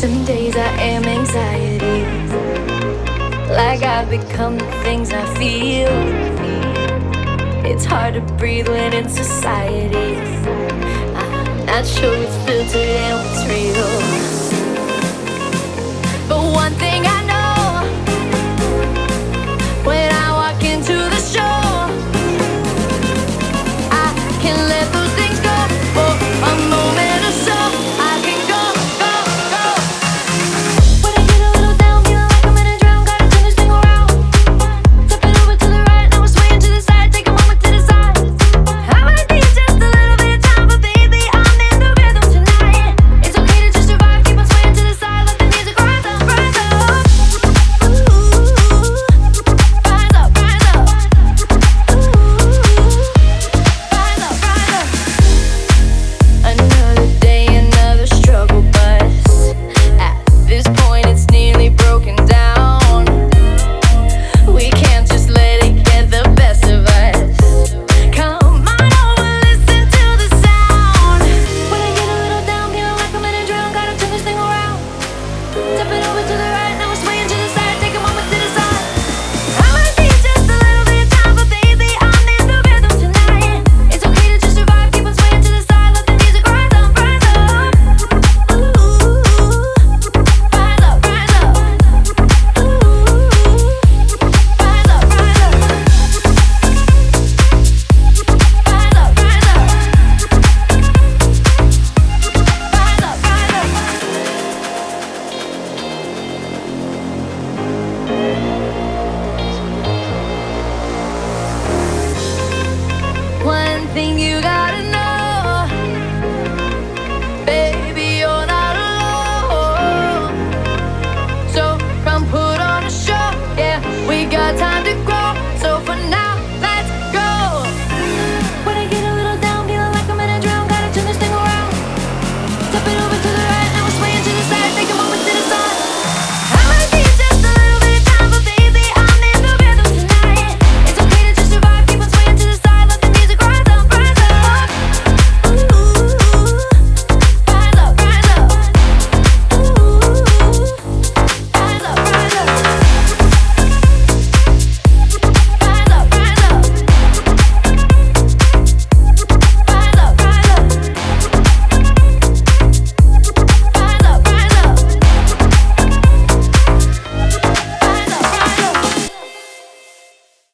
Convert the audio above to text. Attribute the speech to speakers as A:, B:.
A: Some days I am anxiety. Like I've become the things I feel. It's hard to breathe when in society. I'm not sure it's filtered and what's real.